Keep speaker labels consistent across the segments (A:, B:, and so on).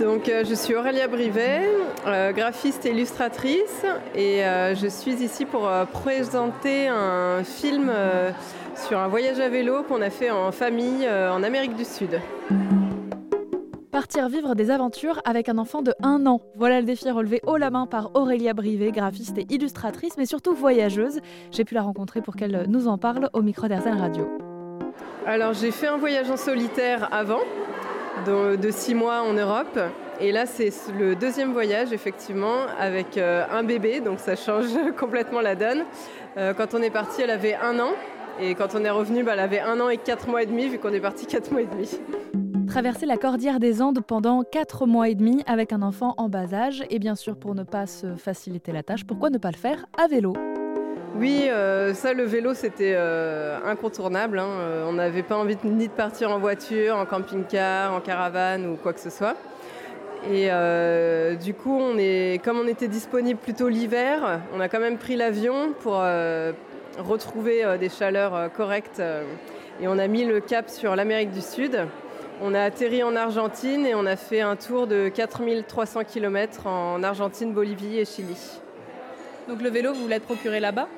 A: Donc, euh, je suis Aurélia Brivet, euh, graphiste et illustratrice, et euh, je suis ici pour présenter un film sur un voyage à vélo qu'on a fait en famille en Amérique du Sud.
B: Partir vivre des aventures avec un enfant de 1 an. Voilà le défi relevé haut la main par Aurélia Brivet, graphiste et illustratrice, mais surtout voyageuse. J'ai pu la rencontrer pour qu'elle nous en parle au micro d'Airzen Radio.
A: Alors j'ai fait un voyage en solitaire avant, de, six mois en Europe. Et là, c'est le deuxième voyage, effectivement, avec euh, un bébé, donc ça change complètement la donne. Euh, quand on est parti, elle avait un an. Et quand on est revenu, bah, elle avait un an et quatre mois et demi, vu qu'on est parti quatre mois et demi.
B: Traverser la cordillère des Andes pendant quatre mois et demi avec un enfant en bas âge. Et bien sûr, pour ne pas se faciliter la tâche, pourquoi ne pas le faire à vélo?
A: Oui, euh, ça, le vélo, c'était euh, incontournable. Hein. Euh, on n'avait pas envie ni de partir en voiture, en camping-car, en caravane ou quoi que ce soit. Et du coup, comme on était disponible plutôt l'hiver, on a quand même pris l'avion pour retrouver des chaleurs correctes. et on a mis le cap sur l'Amérique du Sud. On a atterri en Argentine et on a fait un tour de 4300 km en Argentine, Bolivie et Chili.
B: Donc le vélo, vous l'êtes procuré là-bas?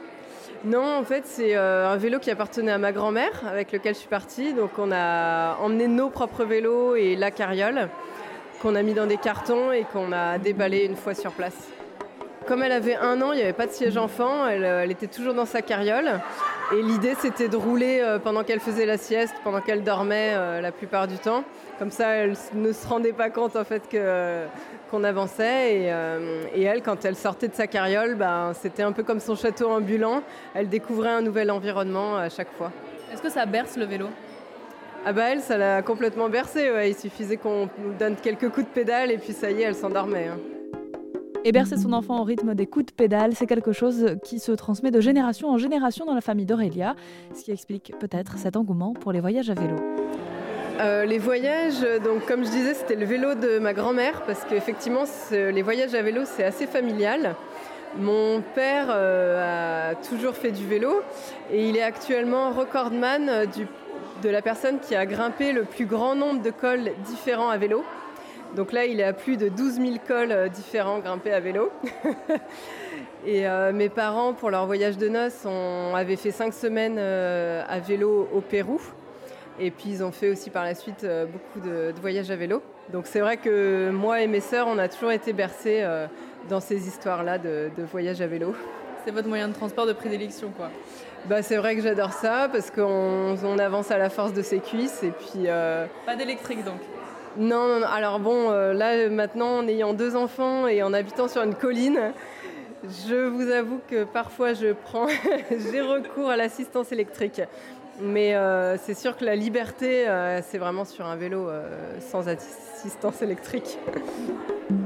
A: Non, en fait, c'est euh, un vélo qui appartenait à ma grand-mère avec lequel je suis partie. Donc, on a emmené nos propres vélos et la carriole qu'on a mis dans des cartons et qu'on a déballé une fois sur place. Comme elle avait un an, il n'y avait pas de siège enfant, elle, euh, était toujours dans sa carriole. Et l'idée, c'était de rouler euh, pendant qu'elle faisait la sieste, pendant qu'elle dormait la plupart du temps. Comme ça, elle ne se rendait pas compte en fait que qu'on avançait euh, et, elle, quand elle sortait de sa carriole, ben, c'était un peu comme son château ambulant. Elle découvrait un nouvel environnement à chaque fois.
B: Est-ce que ça berce le vélo?
A: Ah bah elle, ça l'a complètement bercé. Il suffisait qu'on nous donne quelques coups de pédale et puis ça y est, elle s'endormait. Hein.
B: Et bercer son enfant au rythme des coups de pédale, c'est quelque chose qui se transmet de génération en génération dans la famille d'Aurélia, ce qui explique peut-être cet engouement pour les voyages à vélo.
A: Euh, les voyages, comme je disais, c'était le vélo de ma grand-mère parce qu'effectivement, les voyages à vélo, c'est assez familial. Mon père euh, a toujours fait du vélo et il est actuellement recordman de la personne qui a grimpé le plus grand nombre de cols différents à vélo. Donc là, il est à plus de 12 000 cols différents grimpés à vélo. et euh, mes parents, pour leur voyage de noces, avaient fait cinq semaines à vélo au Pérou. Et puis ils ont fait aussi par la suite euh, beaucoup de, voyages à vélo. Donc c'est vrai que moi et mes sœurs, on a toujours été bercés euh, dans ces histoires-là de, voyages à vélo.
B: C'est votre moyen de transport de prédilection, quoi.
A: Bah, c'est vrai que j'adore ça parce qu'on avance à la force de ses cuisses et puis. Euh,
B: Pas d'électrique donc.
A: Non, non, alors bon, là maintenant, en ayant deux enfants et en habitant sur une colline, je vous avoue que parfois je prends, j'ai recours à l'assistance électrique. Mais euh, c'est sûr que la liberté, euh, c'est vraiment sur un vélo euh, sans assistance électrique.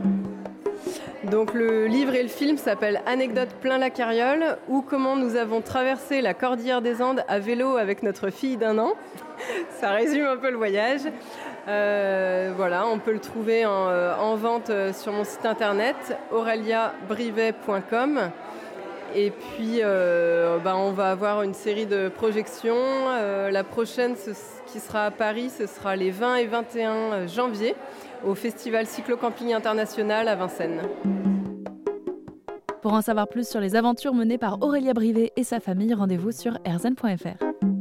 A: Donc le livre et le film s'appellent Anecdote plein la carriole ou comment nous avons traversé la cordillère des Andes à vélo avec notre fille d'un an. Ça résume un peu le voyage. voilà, on peut le trouver en, en vente sur mon site internet aureliabrivet.com. Et puis, euh, bah, on va avoir une série de projections. Euh, la prochaine, qui sera à Paris, ce sera les 20 et 21 janvier au Festival Cyclo-Camping International à Vincennes.
B: Pour en savoir plus sur les aventures menées par Aurélia Brivet et sa famille, rendez-vous sur erzen.fr.